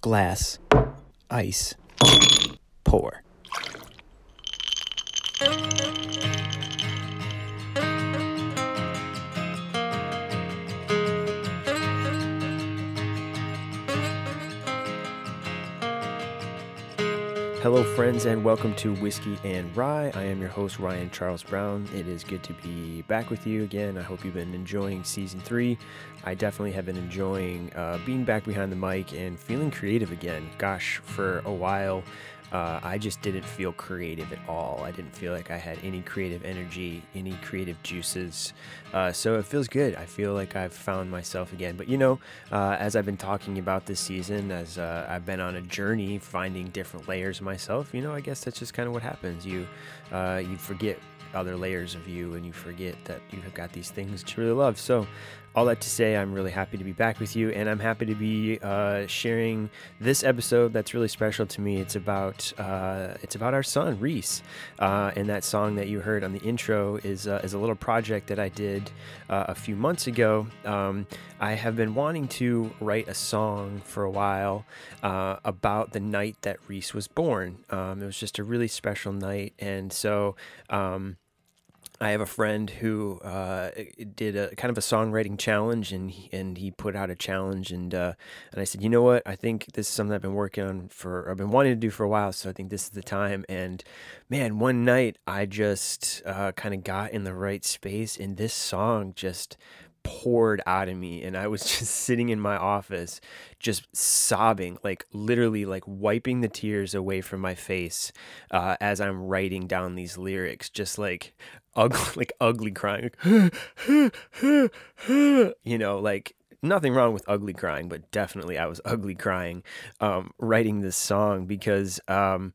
glass, ice, pour. Hello, friends, and welcome to Whiskey and Rye. I am your host, Ryan Charles Brown. It is good to be back with you again. I hope you've been enjoying season three. I definitely have been enjoying uh, being back behind the mic and feeling creative again. Gosh, for a while, uh, I just didn't feel creative at all. I didn't feel like I had any creative energy, any creative juices. Uh, so it feels good. I feel like I've found myself again. But you know, uh, as I've been talking about this season, as uh, I've been on a journey finding different layers of myself, you know, I guess that's just kind of what happens. You uh, you forget other layers of you and you forget that you have got these things to really love. So all that to say, I'm really happy to be back with you, and I'm happy to be uh, sharing this episode that's really special to me. It's about uh, it's about our son Reese, uh, and that song that you heard on the intro is uh, is a little project that I did uh, a few months ago. Um, I have been wanting to write a song for a while uh, about the night that Reese was born. Um, it was just a really special night, and so. Um, I have a friend who uh, did a kind of a songwriting challenge, and he, and he put out a challenge, and uh, and I said, you know what, I think this is something I've been working on for, I've been wanting to do for a while, so I think this is the time. And man, one night I just uh, kind of got in the right space, and this song just poured out of me and I was just sitting in my office just sobbing like literally like wiping the tears away from my face uh, as I'm writing down these lyrics just like ugly like ugly crying you know like nothing wrong with ugly crying but definitely I was ugly crying um, writing this song because um,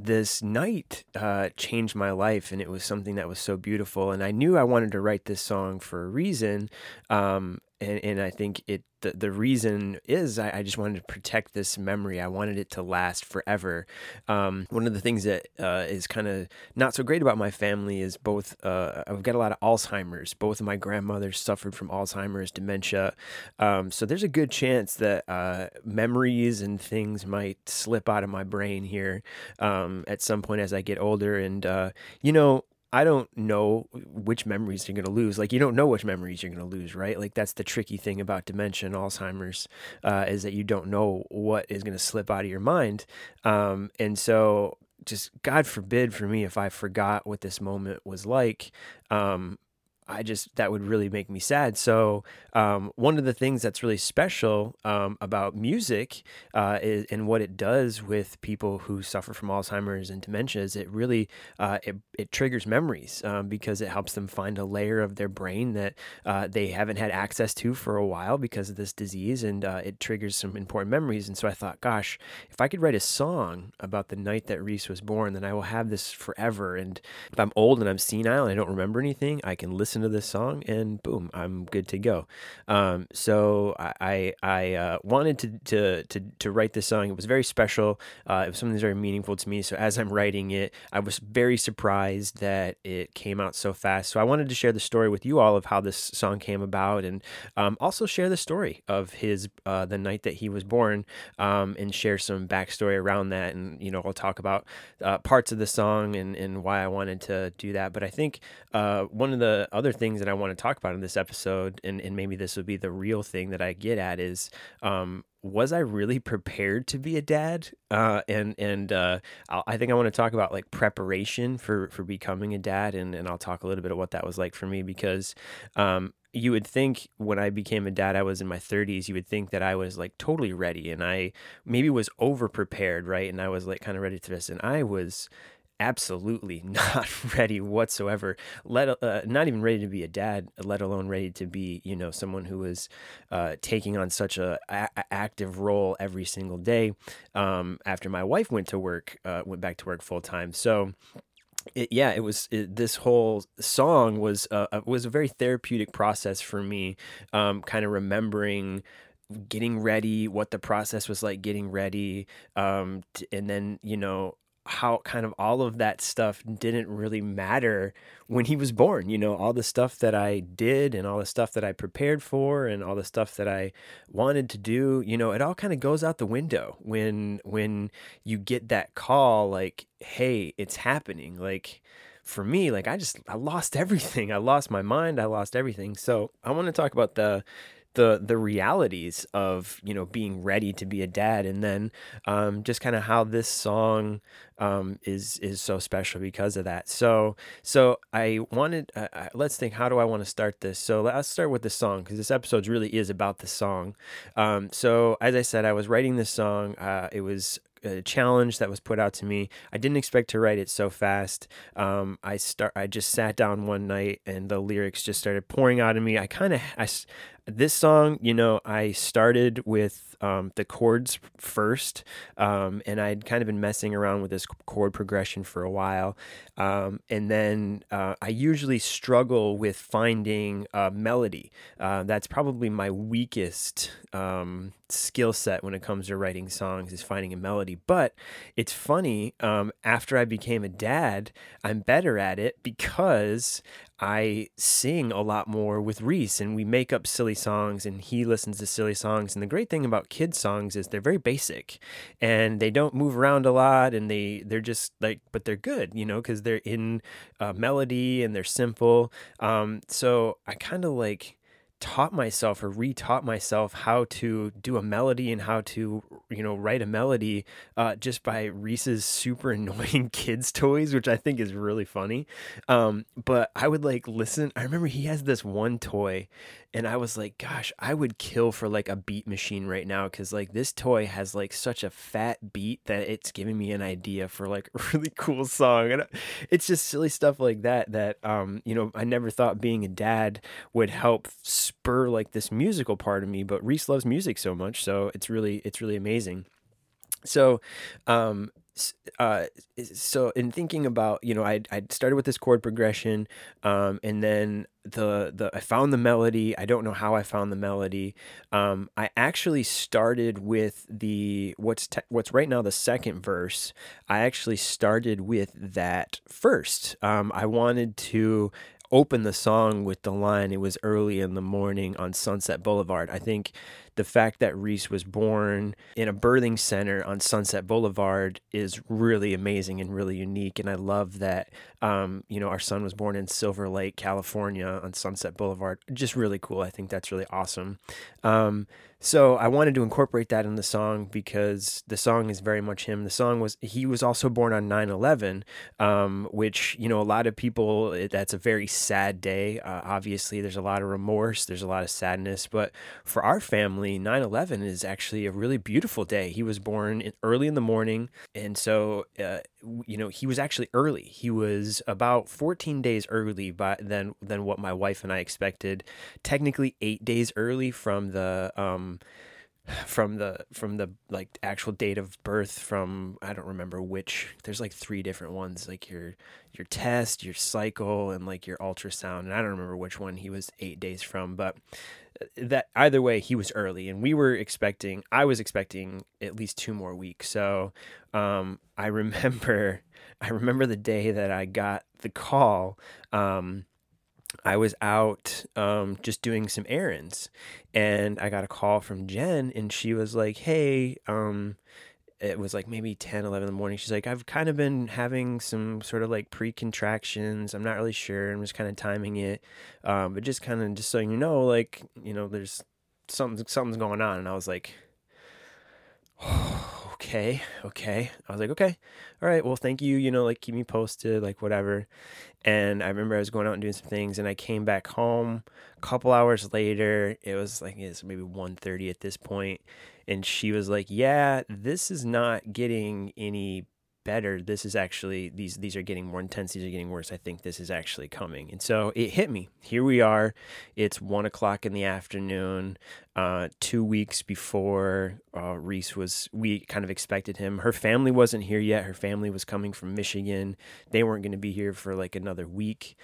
this night uh, changed my life and it was something that was so beautiful and i knew i wanted to write this song for a reason um, and, and i think it the, the reason is I, I, just wanted to protect this memory. I wanted it to last forever. Um, one of the things that uh, is kind of not so great about my family is both, uh, I've got a lot of Alzheimer's. Both of my grandmothers suffered from Alzheimer's, dementia. Um, so there's a good chance that uh, memories and things might slip out of my brain here um, at some point as I get older. And, uh, you know, I don't know which memories you're going to lose. Like you don't know which memories you're going to lose, right? Like that's the tricky thing about dementia and Alzheimer's uh, is that you don't know what is going to slip out of your mind. Um, and so, just God forbid for me if I forgot what this moment was like. Um, I just that would really make me sad. So um, one of the things that's really special um, about music uh, is, and what it does with people who suffer from Alzheimer's and dementia is it really uh, it, it triggers memories um, because it helps them find a layer of their brain that uh, they haven't had access to for a while because of this disease, and uh, it triggers some important memories. And so I thought, gosh, if I could write a song about the night that Reese was born, then I will have this forever. And if I'm old and I'm senile and I don't remember anything, I can listen listen to this song and boom, I'm good to go. Um, so I I uh, wanted to, to to to write this song. It was very special. Uh, it was something that's very meaningful to me. So as I'm writing it, I was very surprised that it came out so fast. So I wanted to share the story with you all of how this song came about, and um, also share the story of his uh, the night that he was born, um, and share some backstory around that. And you know, I'll talk about uh, parts of the song and and why I wanted to do that. But I think uh, one of the other other things that I want to talk about in this episode, and, and maybe this would be the real thing that I get at is um, was I really prepared to be a dad? Uh, and and uh, I think I want to talk about like preparation for for becoming a dad, and and I'll talk a little bit of what that was like for me because um, you would think when I became a dad, I was in my 30s, you would think that I was like totally ready and I maybe was over prepared, right? And I was like kind of ready to this. And I was absolutely not ready whatsoever let uh, not even ready to be a dad let alone ready to be you know someone who is uh, taking on such a, a, active role every single day um, after my wife went to work uh, went back to work full time so it, yeah, it was it, this whole song was uh, was a very therapeutic process for me. Um, kind of remembering getting ready, what the process was like getting ready, um, t- and then you know how kind of all of that stuff didn't really matter when he was born. You know, all the stuff that I did and all the stuff that I prepared for and all the stuff that I wanted to do, you know, it all kind of goes out the window when when you get that call like, "Hey, it's happening." Like for me, like I just I lost everything. I lost my mind, I lost everything. So, I want to talk about the the the realities of you know being ready to be a dad and then um, just kind of how this song um, is is so special because of that so so i wanted uh, uh let's think how do i want to start this so let's start with the song because this episode really is about the song um, so as i said i was writing this song uh, it was a challenge that was put out to me. I didn't expect to write it so fast. Um, I start. I just sat down one night and the lyrics just started pouring out of me. I kind of. I, this song, you know, I started with um, the chords first, um, and I'd kind of been messing around with this chord progression for a while. Um, and then uh, I usually struggle with finding a melody. Uh, that's probably my weakest um, skill set when it comes to writing songs is finding a melody. But it's funny, um, after I became a dad, I'm better at it because I sing a lot more with Reese and we make up silly songs and he listens to silly songs. And the great thing about kids songs is they're very basic and they don't move around a lot and they, they're just like, but they're good, you know, cause they're in uh, melody and they're simple. Um, so I kind of like, taught myself or retaught myself how to do a melody and how to you know write a melody uh, just by Reese's super annoying kids toys, which I think is really funny. Um, but I would like listen. I remember he has this one toy, and I was like, gosh, I would kill for like a beat machine right now because like this toy has like such a fat beat that it's giving me an idea for like a really cool song, and uh, it's just silly stuff like that that um you know I never thought being a dad would help spur like this musical part of me, but Reese loves music so much, so it's really it's really amazing. So, um, uh, so in thinking about you know I I started with this chord progression, um, and then the the I found the melody. I don't know how I found the melody. Um, I actually started with the what's te- what's right now the second verse. I actually started with that first. Um, I wanted to open the song with the line it was early in the morning on Sunset Boulevard. I think the fact that Reese was born in a birthing center on Sunset Boulevard is really amazing and really unique. And I love that, um, you know, our son was born in Silver Lake, California on Sunset Boulevard. Just really cool. I think that's really awesome. Um, so I wanted to incorporate that in the song because the song is very much him. The song was, he was also born on 9 11, um, which, you know, a lot of people, that's a very sad day. Uh, obviously, there's a lot of remorse, there's a lot of sadness. But for our family, family, 9 11 is actually a really beautiful day. He was born in, early in the morning. And so, uh, you know, he was actually early. He was about 14 days early by, than, than what my wife and I expected. Technically, eight days early from the. Um, from the from the like actual date of birth from I don't remember which there's like three different ones like your your test your cycle and like your ultrasound and I don't remember which one he was 8 days from but that either way he was early and we were expecting i was expecting at least two more weeks so um, i remember i remember the day that i got the call um, i was out um, just doing some errands and i got a call from jen and she was like hey um, it was like maybe 10 11 in the morning. She's like i've kind of been having some sort of like pre-contractions. I'm not really sure. I'm just kind of timing it um, but just kind of just so you know like you know there's something something's going on. And i was like oh, okay okay. I was like okay all right well thank you you know like keep me posted like whatever. And i remember i was going out and doing some things and i came back home a couple hours later. It was like it's maybe 1.30 at this point and she was like, "Yeah, this is not getting any better. This is actually these these are getting more intense. These are getting worse. I think this is actually coming." And so it hit me. Here we are. It's one o'clock in the afternoon. Uh, two weeks before uh, Reese was, we kind of expected him. Her family wasn't here yet. Her family was coming from Michigan. They weren't going to be here for like another week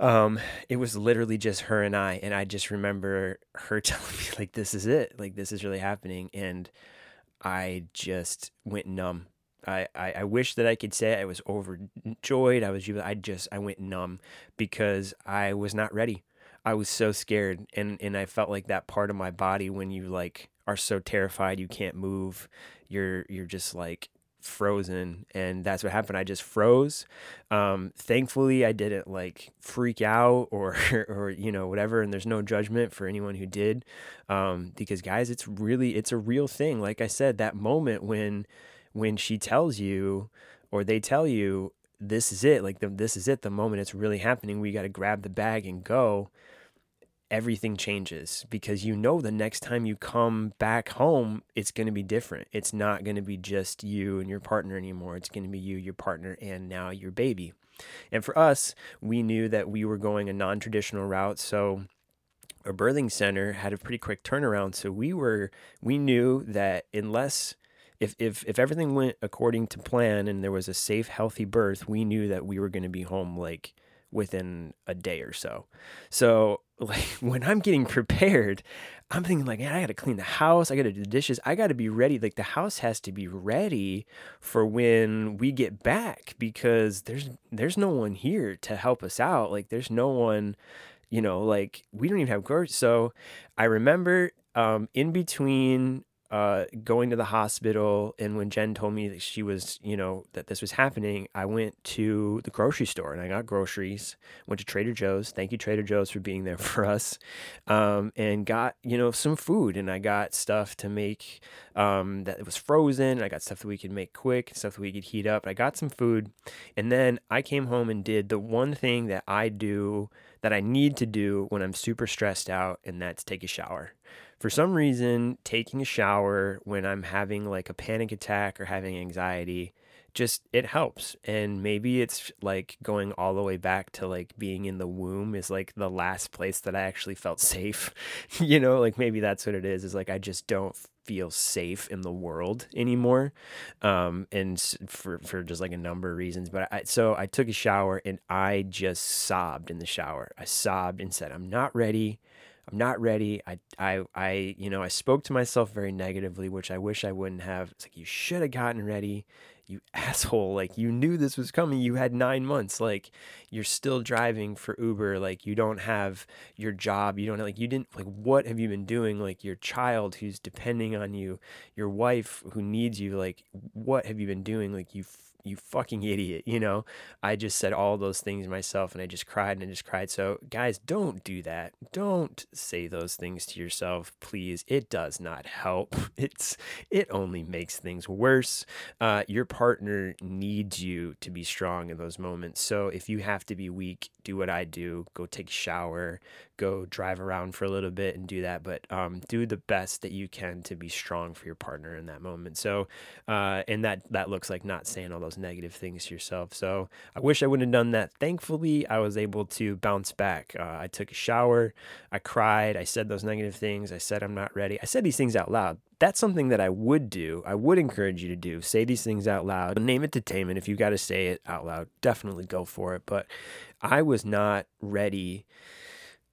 um, it was literally just her and I, and I just remember her telling me like, "This is it. Like, this is really happening," and I just went numb. I, I, I wish that I could say I was overjoyed. I was I just I went numb because I was not ready. I was so scared and and I felt like that part of my body when you like are so terrified you can't move. You're you're just like frozen and that's what happened i just froze um thankfully i didn't like freak out or or you know whatever and there's no judgment for anyone who did um because guys it's really it's a real thing like i said that moment when when she tells you or they tell you this is it like the, this is it the moment it's really happening we got to grab the bag and go everything changes because you know the next time you come back home, it's going to be different. It's not going to be just you and your partner anymore. It's going to be you, your partner, and now your baby. And for us, we knew that we were going a non traditional route. So, a birthing center had a pretty quick turnaround. So, we were, we knew that unless if, if if everything went according to plan and there was a safe, healthy birth, we knew that we were going to be home like within a day or so. So like when I'm getting prepared, I'm thinking like, man, I got to clean the house. I got to do the dishes. I got to be ready. Like the house has to be ready for when we get back because there's there's no one here to help us out. Like there's no one, you know, like we don't even have groceries. So I remember um, in between uh, going to the hospital and when Jen told me that she was, you know, that this was happening, I went to the grocery store and I got groceries. Went to Trader Joe's. Thank you, Trader Joe's, for being there for us. Um, and got, you know, some food. And I got stuff to make um, that was frozen. I got stuff that we could make quick, stuff that we could heat up. I got some food. And then I came home and did the one thing that I do that I need to do when I'm super stressed out, and that's take a shower for some reason, taking a shower when I'm having like a panic attack or having anxiety, just it helps. And maybe it's like going all the way back to like being in the womb is like the last place that I actually felt safe. you know, like maybe that's what it is, is like I just don't feel safe in the world anymore um and for for just like a number of reasons but I so I took a shower and I just sobbed in the shower I sobbed and said I'm not ready I'm not ready. I, I, I, you know, I spoke to myself very negatively, which I wish I wouldn't have. It's like, you should have gotten ready. You asshole. Like, you knew this was coming. You had nine months. Like, you're still driving for Uber. Like, you don't have your job. You don't, like, you didn't, like, what have you been doing? Like, your child who's depending on you, your wife who needs you. Like, what have you been doing? Like, you you fucking idiot, you know? I just said all those things myself and I just cried and I just cried. So, guys, don't do that. Don't say those things to yourself, please. It does not help. It's it only makes things worse. Uh, your partner needs you to be strong in those moments. So, if you have to be weak, do what I do. Go take a shower, go drive around for a little bit and do that, but um, do the best that you can to be strong for your partner in that moment. So, uh, and that that looks like not saying all those negative things to yourself. So, I wish I wouldn't have done that. Thankfully, I was able to bounce back. Uh, I took a shower, I cried, I said those negative things, I said I'm not ready. I said these things out loud. That's something that I would do. I would encourage you to do. Say these things out loud. Name it detainment. If you've got to say it out loud, definitely go for it. But I was not ready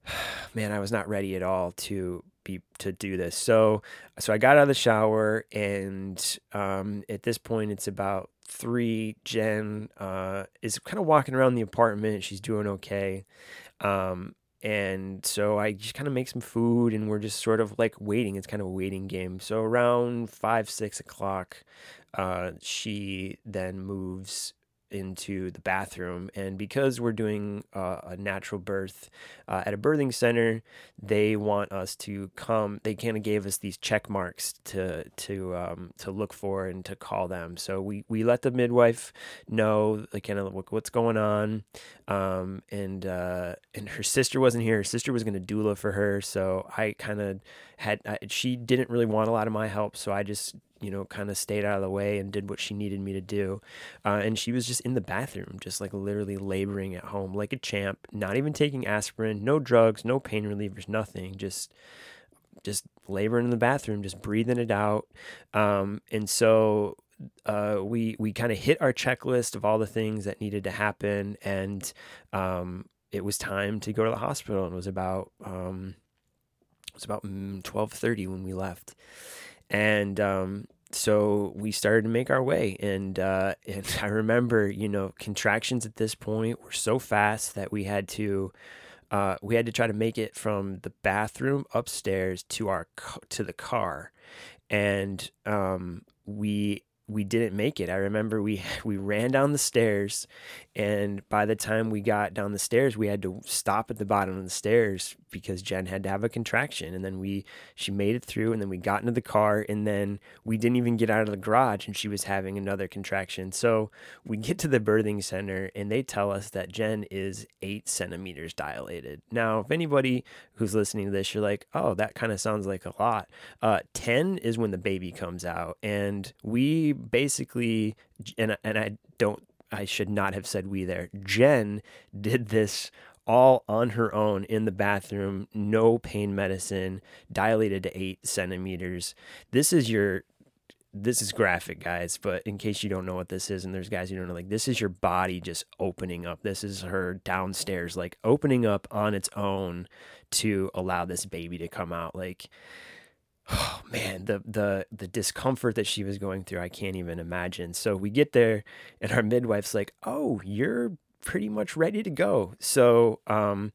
man, I was not ready at all to be to do this. So so I got out of the shower and um, at this point it's about three. Jen uh, is kind of walking around the apartment. She's doing okay. Um, and so I just kind of make some food and we're just sort of like waiting. It's kind of a waiting game. So around five, six o'clock, uh, she then moves into the bathroom. And because we're doing uh, a natural birth uh, at a birthing center, they want us to come. They kind of gave us these check marks to to um, to look for and to call them. So we we let the midwife know like kind of what's going on. Um, and uh, and her sister wasn't here. Her sister was going to doula for her, so I kind of had. I, she didn't really want a lot of my help, so I just you know, kind of stayed out of the way and did what she needed me to do. Uh, and she was just in the bathroom, just like literally laboring at home like a champ, not even taking aspirin, no drugs, no pain relievers, nothing, just just laboring in the bathroom, just breathing it out. Um, and so uh, we we kind of hit our checklist of all the things that needed to happen, and um, it was time to go to the hospital. And it was about um, it was about mm, twelve thirty when we left and um, so we started to make our way and uh, and I remember you know contractions at this point were so fast that we had to uh, we had to try to make it from the bathroom upstairs to our to the car. And um, we we didn't make it. I remember we we ran down the stairs and by the time we got down the stairs, we had to stop at the bottom of the stairs because Jen had to have a contraction. And then we, she made it through, and then we got into the car, and then we didn't even get out of the garage, and she was having another contraction. So we get to the birthing center, and they tell us that Jen is eight centimeters dilated. Now, if anybody who's listening to this, you're like, oh, that kind of sounds like a lot. Uh, 10 is when the baby comes out. And we basically, and, and I don't I should not have said we there. Jen did this all on her own in the bathroom, no pain medicine, dilated to eight centimeters. This is your this is graphic, guys, but in case you don't know what this is, and there's guys you don't know, like this is your body just opening up. This is her downstairs, like opening up on its own to allow this baby to come out. Like oh man the the the discomfort that she was going through i can't even imagine. So we get there and our midwife's like oh you're pretty much ready to go. So um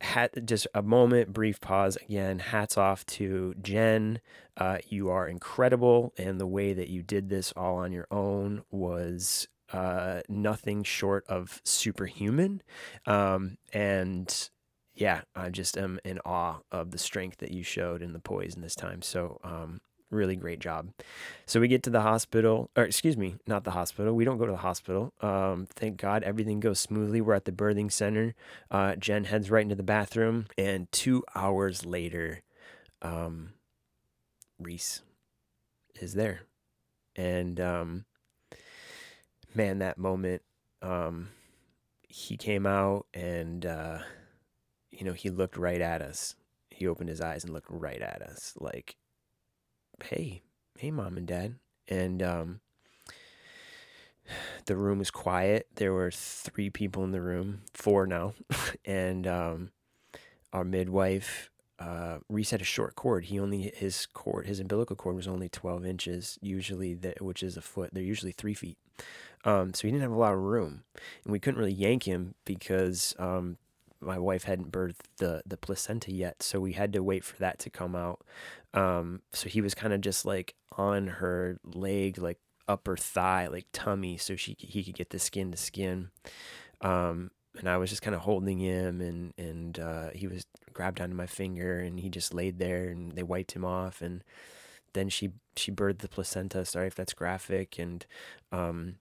had just a moment brief pause again hats off to jen. Uh, you are incredible and the way that you did this all on your own was uh, nothing short of superhuman. Um, and yeah, I just am in awe of the strength that you showed and the poise in this time. So, um, really great job. So we get to the hospital, or excuse me, not the hospital. We don't go to the hospital. Um, thank God everything goes smoothly. We're at the birthing center. Uh, Jen heads right into the bathroom, and two hours later, um, Reese is there, and um, man, that moment, um, he came out and. Uh, you know, he looked right at us. He opened his eyes and looked right at us, like, "Hey, hey, mom and dad." And um, the room was quiet. There were three people in the room, four now, and um, our midwife uh, reset a short cord. He only his cord, his umbilical cord was only twelve inches, usually that which is a foot. They're usually three feet. Um, so he didn't have a lot of room, and we couldn't really yank him because um, my wife hadn't birthed the the placenta yet, so we had to wait for that to come out. Um, so he was kind of just like on her leg, like upper thigh, like tummy, so she he could get the skin to skin. Um, and I was just kind of holding him, and and uh, he was grabbed onto my finger, and he just laid there, and they wiped him off, and then she she birthed the placenta. Sorry if that's graphic, and um,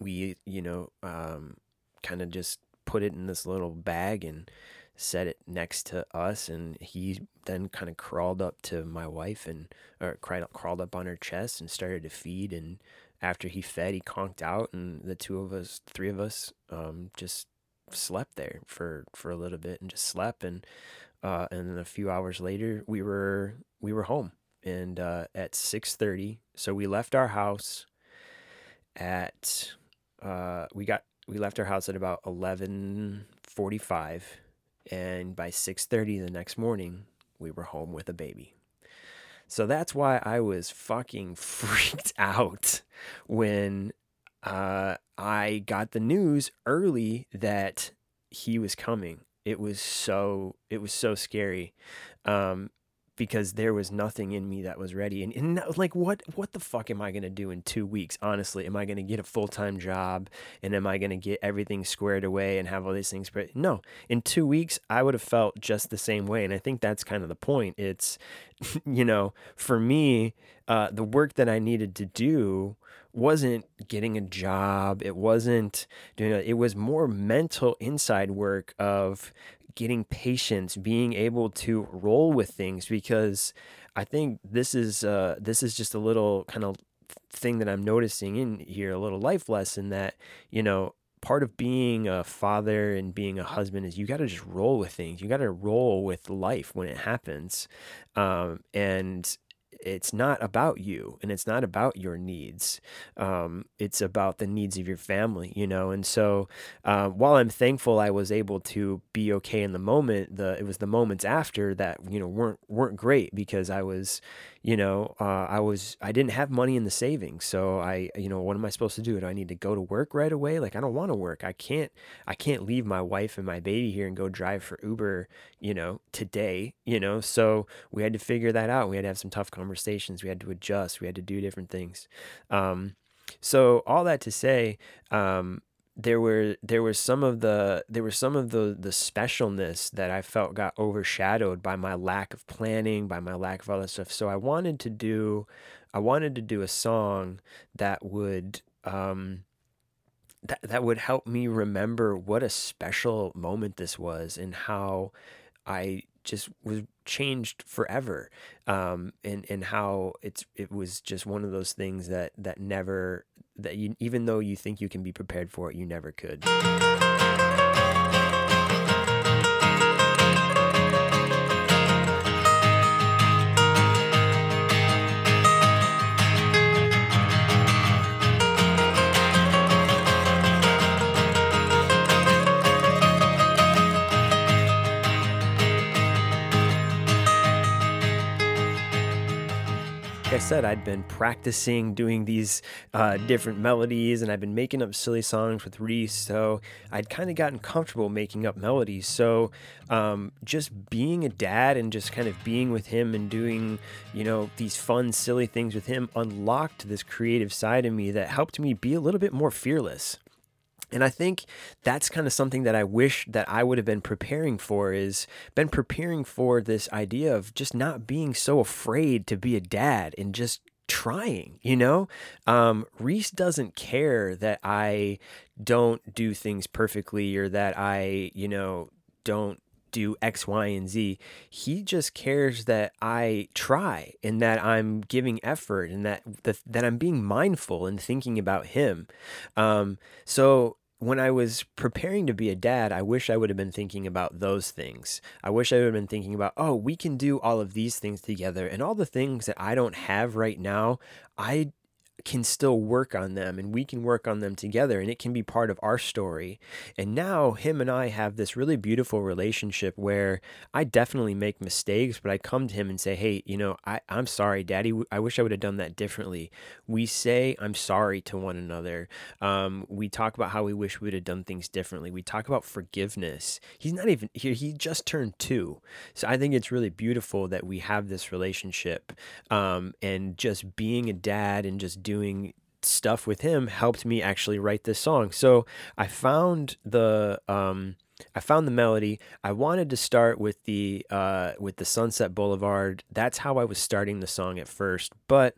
we you know um, kind of just put it in this little bag and set it next to us and he then kind of crawled up to my wife and or crawled up on her chest and started to feed and after he fed he conked out and the two of us three of us um, just slept there for for a little bit and just slept and uh, and then a few hours later we were we were home. And uh, at 6:30 so we left our house at uh, we got we left our house at about 11:45 and by 6:30 the next morning we were home with a baby. So that's why I was fucking freaked out when uh, I got the news early that he was coming. It was so it was so scary. Um, because there was nothing in me that was ready. And, and like, what, what the fuck am I going to do in two weeks? Honestly, am I going to get a full time job and am I going to get everything squared away and have all these things? But no, in two weeks, I would have felt just the same way. And I think that's kind of the point. It's, you know, for me, uh, the work that I needed to do wasn't getting a job. It wasn't doing it. It was more mental inside work of getting patience, being able to roll with things because I think this is uh, this is just a little kind of thing that I'm noticing in here, a little life lesson that you know part of being a father and being a husband is you got to just roll with things. You got to roll with life when it happens, um, and it's not about you and it's not about your needs. Um, it's about the needs of your family, you know. And so, uh, while I'm thankful I was able to be okay in the moment, the it was the moments after that you know weren't weren't great because I was, you know, uh, I was I didn't have money in the savings, so I, you know, what am I supposed to do? Do I need to go to work right away? Like I don't want to work. I can't I can't leave my wife and my baby here and go drive for Uber, you know, today, you know. So we had to figure that out. We had to have some tough conversations. We had to adjust. We had to do different things. Um, so all that to say, um, there were there was some of the there was some of the the specialness that I felt got overshadowed by my lack of planning, by my lack of other stuff. So I wanted to do I wanted to do a song that would um that that would help me remember what a special moment this was and how I just was changed forever um and and how it's it was just one of those things that that never that you even though you think you can be prepared for it you never could like I said, I'd been practicing doing these uh, different melodies and I'd been making up silly songs with Reese. So I'd kind of gotten comfortable making up melodies. So um, just being a dad and just kind of being with him and doing, you know, these fun, silly things with him unlocked this creative side of me that helped me be a little bit more fearless. And I think that's kind of something that I wish that I would have been preparing for is been preparing for this idea of just not being so afraid to be a dad and just trying, you know? Um, Reese doesn't care that I don't do things perfectly or that I, you know, don't do X, Y, and Z. He just cares that I try and that I'm giving effort and that that, that I'm being mindful and thinking about him. Um, so when I was preparing to be a dad, I wish I would have been thinking about those things. I wish I would have been thinking about, oh, we can do all of these things together. And all the things that I don't have right now, I can still work on them and we can work on them together and it can be part of our story. And now him and I have this really beautiful relationship where I definitely make mistakes, but I come to him and say, Hey, you know, I, I'm sorry, daddy. I wish I would have done that differently. We say I'm sorry to one another. Um, we talk about how we wish we would have done things differently. We talk about forgiveness. He's not even here. He just turned two. So I think it's really beautiful that we have this relationship um, and just being a dad and just doing stuff with him helped me actually write this song. So I found the um, I found the melody. I wanted to start with the uh, with the Sunset Boulevard. That's how I was starting the song at first, but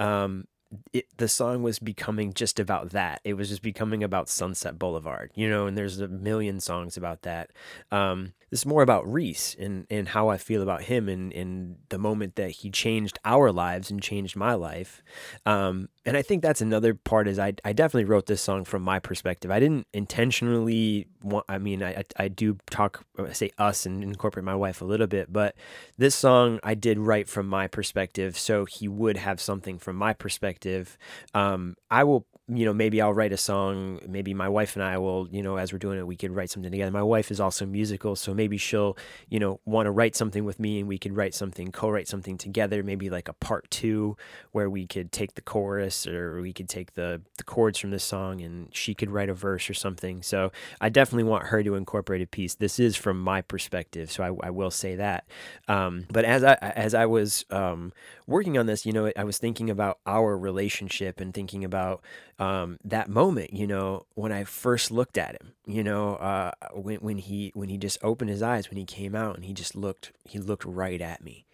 um, it, the song was becoming just about that. It was just becoming about Sunset Boulevard, you know, and there's a million songs about that. Um, this is more about Reese and, and how I feel about him and, and the moment that he changed our lives and changed my life. Um, and I think that's another part is I, I definitely wrote this song from my perspective. I didn't intentionally want, I mean, I, I do talk, say us and incorporate my wife a little bit, but this song I did write from my perspective. So he would have something from my perspective. Um, I will you know, maybe I'll write a song. Maybe my wife and I will, you know, as we're doing it, we could write something together. My wife is also musical, so maybe she'll, you know, want to write something with me and we could write something, co write something together, maybe like a part two where we could take the chorus or we could take the, the chords from this song and she could write a verse or something. So I definitely want her to incorporate a piece. This is from my perspective, so I, I will say that. Um, but as I, as I was um, working on this, you know, I was thinking about our relationship and thinking about, um, that moment, you know, when I first looked at him, you know, uh, when when he when he just opened his eyes when he came out and he just looked he looked right at me,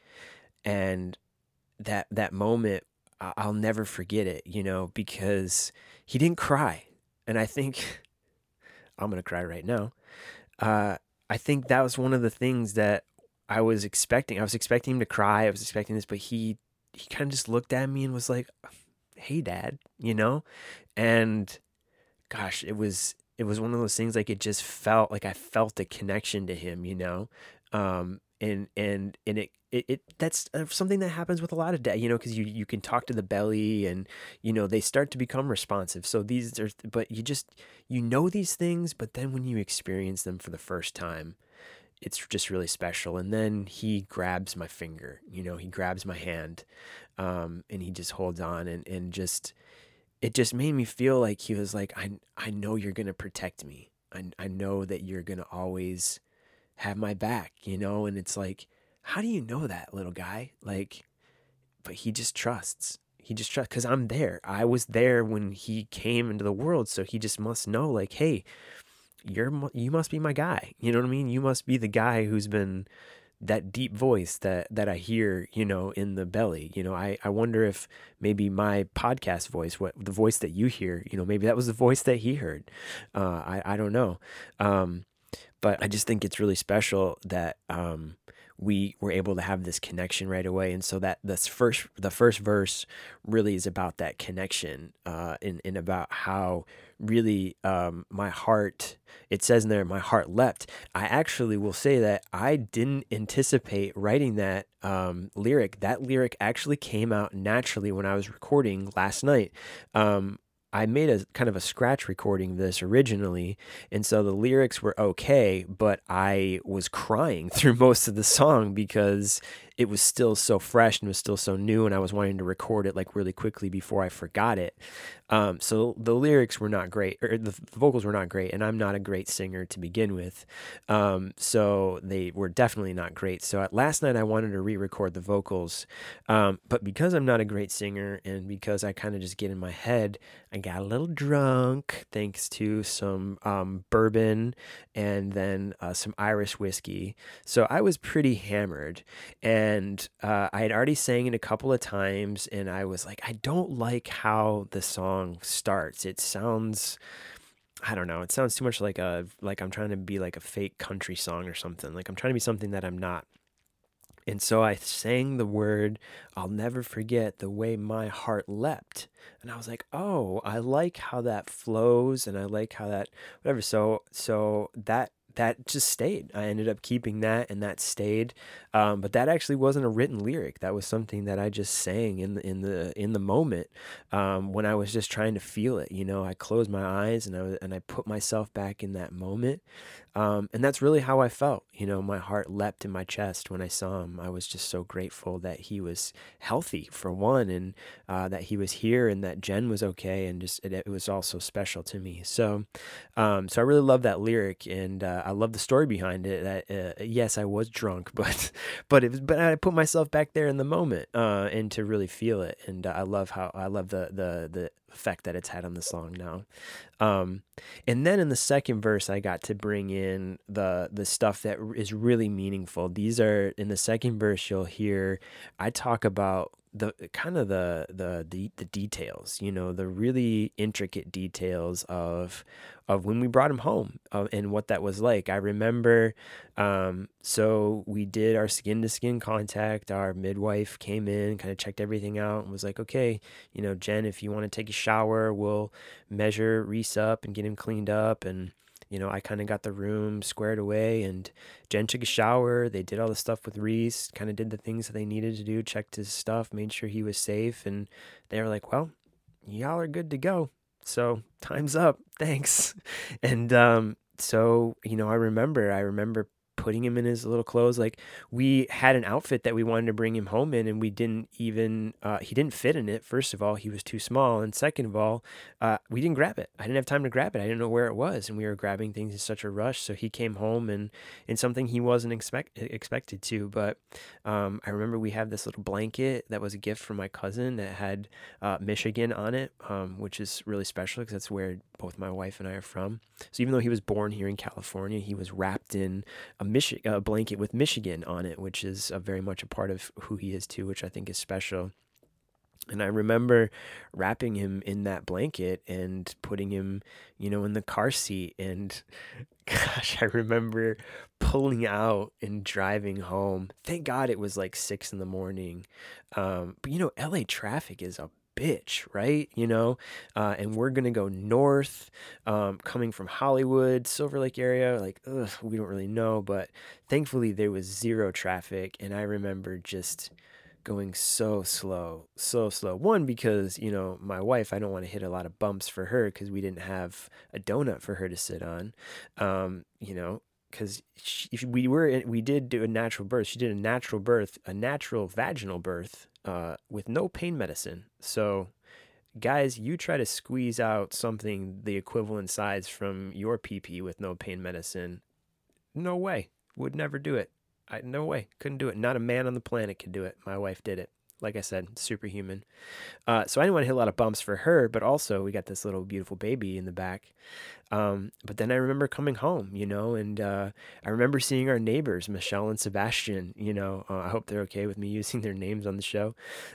and that that moment I'll never forget it, you know, because he didn't cry, and I think I'm gonna cry right now. Uh, I think that was one of the things that I was expecting. I was expecting him to cry. I was expecting this, but he he kind of just looked at me and was like, hey dad you know? And gosh it was it was one of those things like it just felt like i felt a connection to him you know? Um and and and it it, it that's uh, something that happens with a lot of dad you know because you you can talk to the belly and you know they start to become responsive. So these are but you just you know these things but then when you experience them for the first time it's just really special. And then he grabs my finger, you know, he grabs my hand, um, and he just holds on and, and just, it just made me feel like he was like, I, I know you're to protect me. I, I know that you're to always have my back, you know? And it's like, how do you know that little guy? Like, but he just trusts. He just trusts because I'm there. I was there when he came into the world. So he just must know, like, hey, you're you must be my guy. You know what I mean? You must be the guy who's been that deep voice that that I hear, you know, in the belly. You know, I I wonder if maybe my podcast voice, what the voice that you hear, you know, maybe that was the voice that he heard. Uh, I I don't know, um, but I just think it's really special that um, we were able to have this connection right away. And so that this first the first verse really is about that connection uh and, and about how really um my heart it says in there my heart leapt. I actually will say that i didn't anticipate writing that um lyric. That lyric actually came out naturally when i was recording last night. Um I made a kind of a scratch recording of this originally, and so the lyrics were okay, but I was crying through most of the song because it was still so fresh and was still so new, and I was wanting to record it like really quickly before I forgot it. Um, so the lyrics were not great, or the vocals were not great, and I'm not a great singer to begin with. Um, so they were definitely not great. So at last night I wanted to re-record the vocals, um, but because I'm not a great singer and because I kind of just get in my head, I got a little drunk thanks to some um, bourbon and then uh, some Irish whiskey. So I was pretty hammered, and uh, I had already sang it a couple of times, and I was like, I don't like how the song starts. It sounds I don't know. It sounds too much like a like I'm trying to be like a fake country song or something. Like I'm trying to be something that I'm not. And so I sang the word, I'll never forget the way my heart leapt. And I was like, "Oh, I like how that flows and I like how that whatever." So so that that just stayed. I ended up keeping that, and that stayed. Um, but that actually wasn't a written lyric. That was something that I just sang in the in the in the moment um, when I was just trying to feel it. You know, I closed my eyes and I and I put myself back in that moment, um, and that's really how I felt. You know, my heart leapt in my chest when I saw him. I was just so grateful that he was healthy for one, and uh, that he was here, and that Jen was okay, and just it, it was also special to me. So, um, so I really love that lyric, and uh, I love the story behind it. That uh, yes, I was drunk, but but it was, but I put myself back there in the moment, uh, and to really feel it. And I love how I love the the the effect that it's had on the song now. Um, and then in the second verse, I got to bring in the the stuff that is really meaningful. These are in the second verse. You'll hear I talk about the kind of the, the the details, you know, the really intricate details of of when we brought him home uh, and what that was like. I remember, um, so we did our skin to skin contact. Our midwife came in, kind of checked everything out, and was like, "Okay, you know, Jen, if you want to take a shower, we'll measure Reese up and get him cleaned up and." You know, I kind of got the room squared away and Jen took a shower. They did all the stuff with Reese, kind of did the things that they needed to do, checked his stuff, made sure he was safe. And they were like, well, y'all are good to go. So time's up. Thanks. And um, so, you know, I remember, I remember putting him in his little clothes. Like we had an outfit that we wanted to bring him home in, and we didn't even uh, he didn't fit in it. First of all, he was too small, and second of all, uh, we didn't grab it. I didn't have time to grab it. I didn't know where it was, and we were grabbing things in such a rush. So he came home and in something he wasn't expect expected to. But um, I remember we have this little blanket that was a gift from my cousin that had uh, Michigan on it, um, which is really special because that's where both my wife and I are from. So even though he was born here in California, he was wrapped in a Michi- a blanket with Michigan on it, which is very much a part of who he is too, which I think is special. And I remember wrapping him in that blanket and putting him, you know, in the car seat. And gosh, I remember pulling out and driving home. Thank God it was like six in the morning. Um, but you know, LA traffic is a bitch, right? You know, uh, and we're gonna go north, um, coming from Hollywood, Silver Lake area. Like, ugh, we don't really know, but thankfully there was zero traffic, and I remember just going so slow, so slow. One because you know my wife, I don't want to hit a lot of bumps for her because we didn't have a donut for her to sit on. Um, you know, because we were we did do a natural birth. She did a natural birth, a natural vaginal birth, uh, with no pain medicine. So, guys, you try to squeeze out something the equivalent size from your PP with no pain medicine. No way. Would never do it. I, no way. Couldn't do it. Not a man on the planet could do it. My wife did it like I said, superhuman. Uh, so I didn't want to hit a lot of bumps for her, but also we got this little beautiful baby in the back. Um, but then I remember coming home, you know, and uh, I remember seeing our neighbors, Michelle and Sebastian. You know, uh, I hope they're okay with me using their names on the show.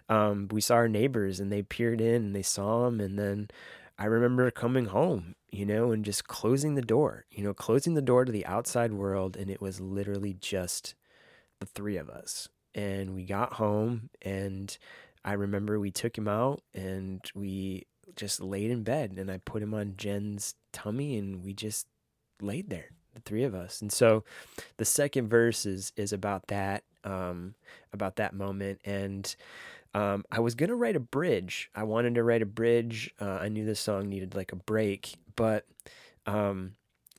Um, we saw our neighbors, and they peered in and they saw them, and then I remember coming home, you know, and just closing the door, you know, closing the door to the outside world, and it was literally just the three of us and we got home and I remember we took him out and we just laid in bed and I put him on Jen's tummy and we just laid there, the three of us. And so the second verse is is about that, um, about that moment. And um, I was gonna write a bridge. I wanted to write a bridge. Uh, I knew this song needed like a break, but um,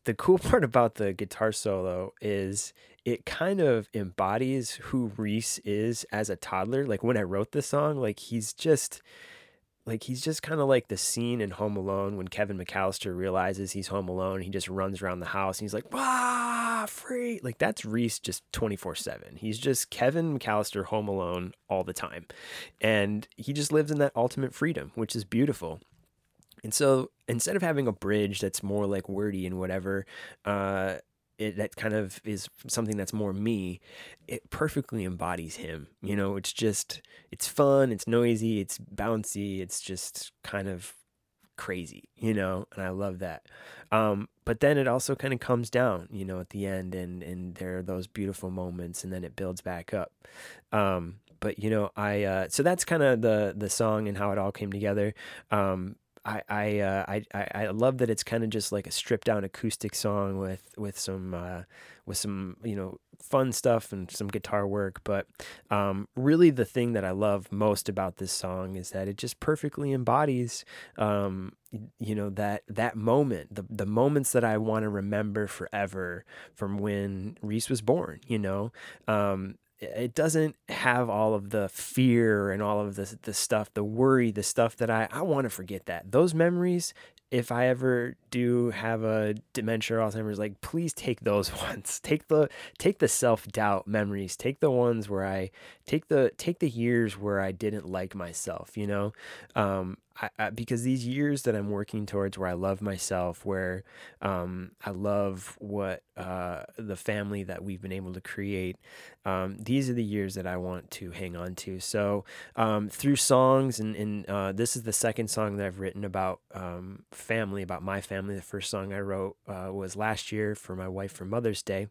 the cool part about the guitar solo is it kind of embodies who Reese is as a toddler. Like when I wrote the song, like he's just like he's just kind of like the scene in Home Alone when Kevin McCallister realizes he's home alone. He just runs around the house and he's like, "Ah, free!" Like that's Reese just twenty four seven. He's just Kevin McCallister home alone all the time, and he just lives in that ultimate freedom, which is beautiful. And so instead of having a bridge that's more like wordy and whatever, uh, it, that kind of is something that's more me it perfectly embodies him you know? It's just it's fun it's noisy it's bouncy it's just kind of crazy you know? And i love that. Um, but then it also kind of comes down you know at the end and and there are those beautiful moments and then it builds back up. Um, but you know i uh, so that's kind of the the song and how it all came together. Um, I I, uh, I I love that it's kind of just like a stripped down acoustic song with with some uh, with some you know fun stuff and some guitar work. But um, really, the thing that I love most about this song is that it just perfectly embodies um, you know that that moment, the the moments that I want to remember forever from when Reese was born. You know, um, it doesn't have all of the fear and all of the the stuff, the worry, the stuff that I I want to forget that. Those memories if I ever do have a dementia or Alzheimer's, like please take those ones. Take the take the self doubt memories. Take the ones where I take the take the years where I didn't like myself. You know, um, I, I, because these years that I'm working towards, where I love myself, where um, I love what uh, the family that we've been able to create, um, these are the years that I want to hang on to. So um, through songs, and, and uh, this is the second song that I've written about um, family, about my family. The first song I wrote uh, was last year for my wife for Mother's Day,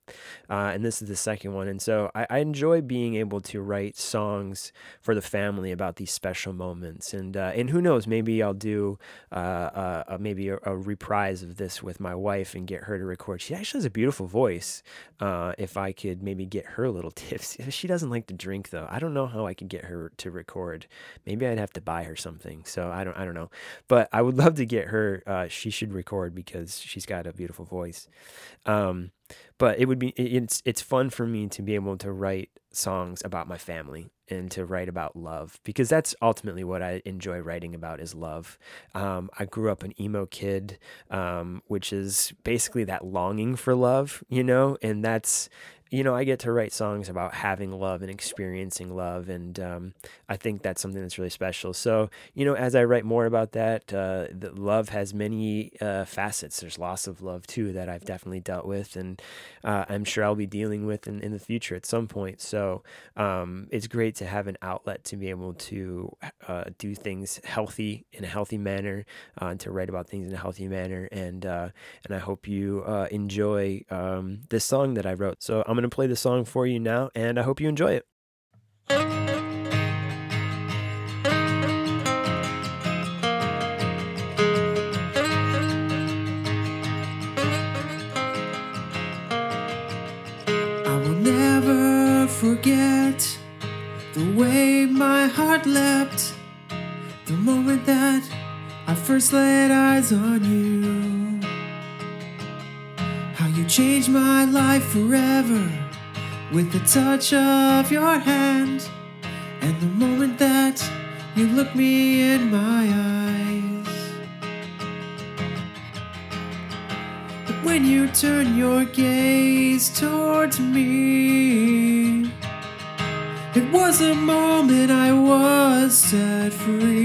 uh, and this is the second one. And so I, I, enjoy being able to write songs for the family about these special moments. And uh, and who knows, maybe I'll do uh, uh, maybe a, a, reprise of this with my wife and get her to record. She actually has a beautiful voice. if I could maybe get her little tips, she doesn't like to drink though. I don't know how I could get her to record. Maybe I'd have to buy her something. So I don't I don't know, but I would love to get her. Uh, she should record because she's got a beautiful voice. Um, but it would be it's it's fun for me to be able to write songs about my family and to write about love because that's ultimately what I enjoy writing about is love. Um, I grew up an emo kid, um, which is basically that longing for love, you know, and that's you know, I get to write songs about having love and experiencing love, and um, I think that's something that's really special. So, you know, as I write more about that, uh, the love has many uh, facets. There's loss of love too that I've definitely dealt with, and uh, I'm sure I'll be dealing with in, in the future at some point. So, um, it's great to have an outlet to be able to uh, do things healthy in a healthy manner, uh, and to write about things in a healthy manner, and uh, and I hope you enjoy um, this song that I wrote. So I'm going to play the song for you now, and I hope you enjoy it. I will never forget the way my heart leapt the moment that I first laid eyes on you. You changed my life forever with the touch of your hand and the moment that you look me in my eyes. But when you turn your gaze towards me, it was a moment I was set free.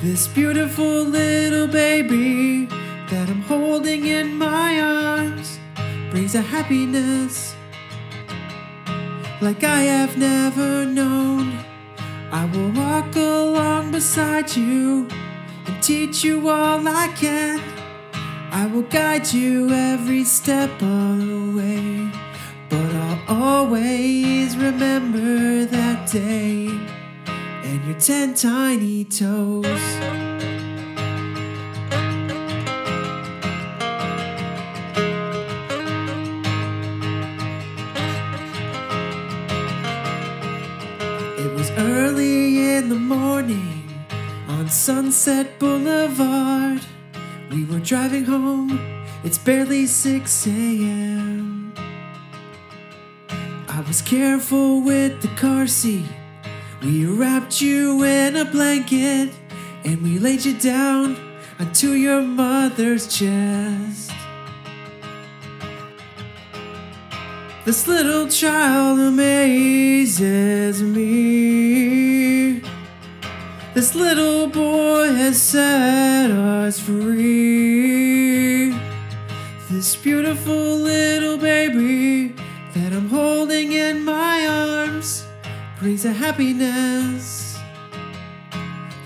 This beautiful little baby in my arms brings a happiness like I have never known. I will walk along beside you and teach you all I can. I will guide you every step of the way, but I'll always remember that day and your ten tiny toes. Sunset Boulevard. We were driving home, it's barely 6 a.m. I was careful with the car seat. We wrapped you in a blanket and we laid you down onto your mother's chest. This little child amazes me. This little boy has set us free. This beautiful little baby that I'm holding in my arms brings a happiness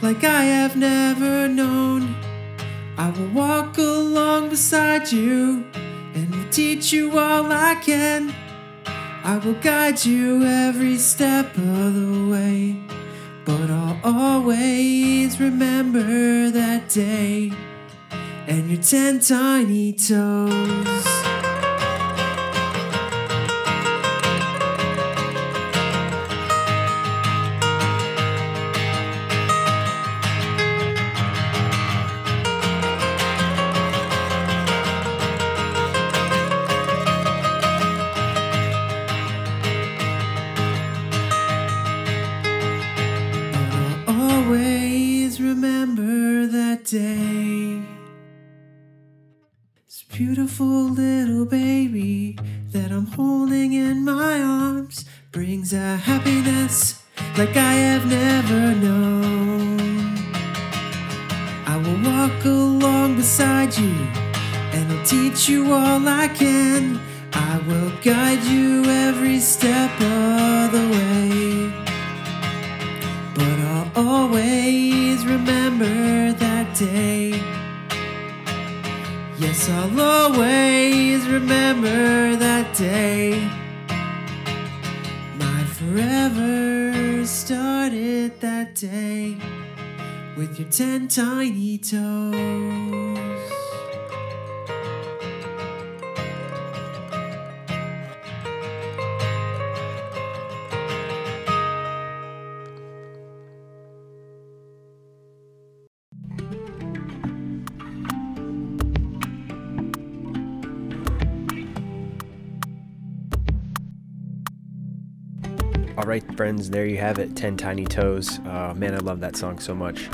like I have never known. I will walk along beside you and will teach you all I can. I will guide you every step of the way, but I'll always remember that day and your ten tiny toes. Started that day with your ten tiny toes. Friends, there you have it 10 Tiny Toes. Uh, man, I love that song so much.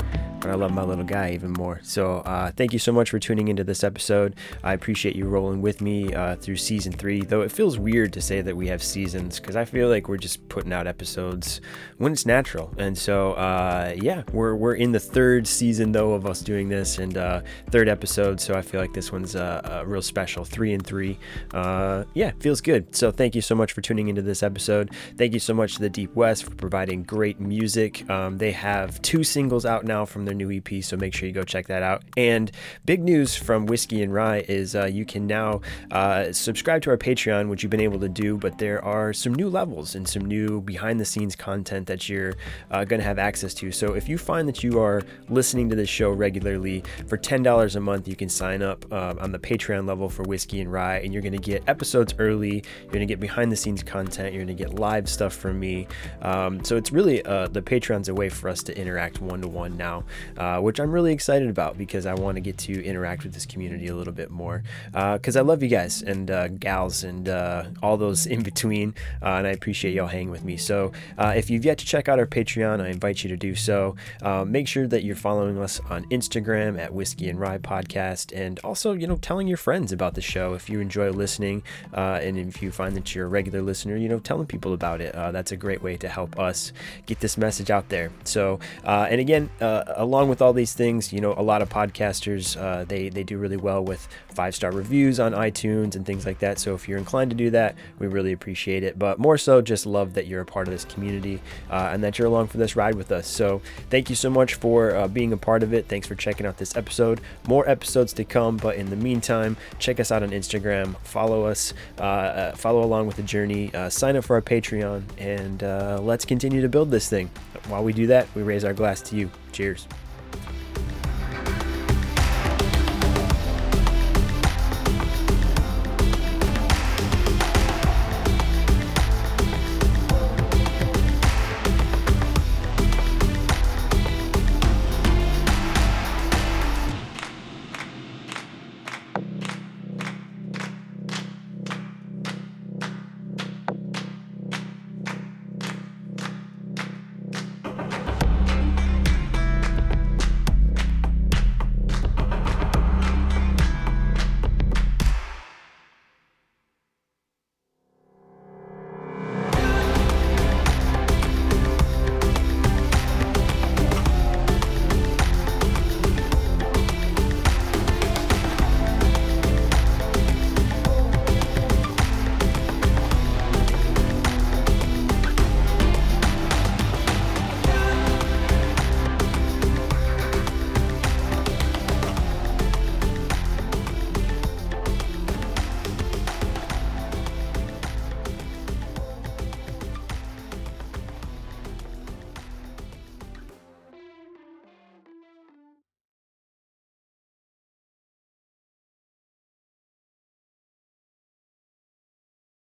But I love my little guy even more. So, uh, thank you so much for tuning into this episode. I appreciate you rolling with me uh, through season three, though it feels weird to say that we have seasons because I feel like we're just putting out episodes when it's natural. And so, uh, yeah, we're, we're in the third season, though, of us doing this and uh, third episode. So, I feel like this one's a real special three and three. Uh, yeah, feels good. So, thank you so much for tuning into this episode. Thank you so much to the Deep West for providing great music. Um, they have two singles out now from their new EP, so make sure you go check that out. And big news from Whiskey and Rye is uh, you can now uh, subscribe to our Patreon, which you've been able to do, but there are some new levels and some new behind the scenes content that you're uh, going to have access to. So if you find that you are listening to this show regularly, for $10 a month, you can sign up um, on the Patreon level for Whiskey and Rye, and you're going to get episodes early. You're going to get behind the scenes content. You're going to get live stuff from me. Um, so it's really uh, the Patreon's a way for us to interact one to one now. Uh, which I'm really excited about because I want to get to interact with this community a little bit more. Because uh, I love you guys and uh, gals and uh, all those in between, and I appreciate y'all hanging with me. So if you've yet to check out our Patreon, I invite you to do so. make sure that you're following us on Instagram at Whiskey and Rye Podcast, and also you know telling your friends about the show if you enjoy listening, and if you find that you're a regular listener, you know telling people about it. that's a great way to help us get this message out there. So, uh, and again, uh, along with all these things, you know, a lot of podcasters uh, they they do really well with five star reviews on iTunes and things like that. So if you're inclined to do that, we really appreciate it. But more so, just love that you're a part of this community uh, and that you're along for this ride with us. So thank you so much for uh, being a part of it. Thanks for checking out this episode. More episodes to come, but in the meantime, check us out on Instagram. Follow us. Uh, follow along with the journey. sign up for our Patreon, and let's continue to build this thing. While we do that, we raise our glass to you. Cheers.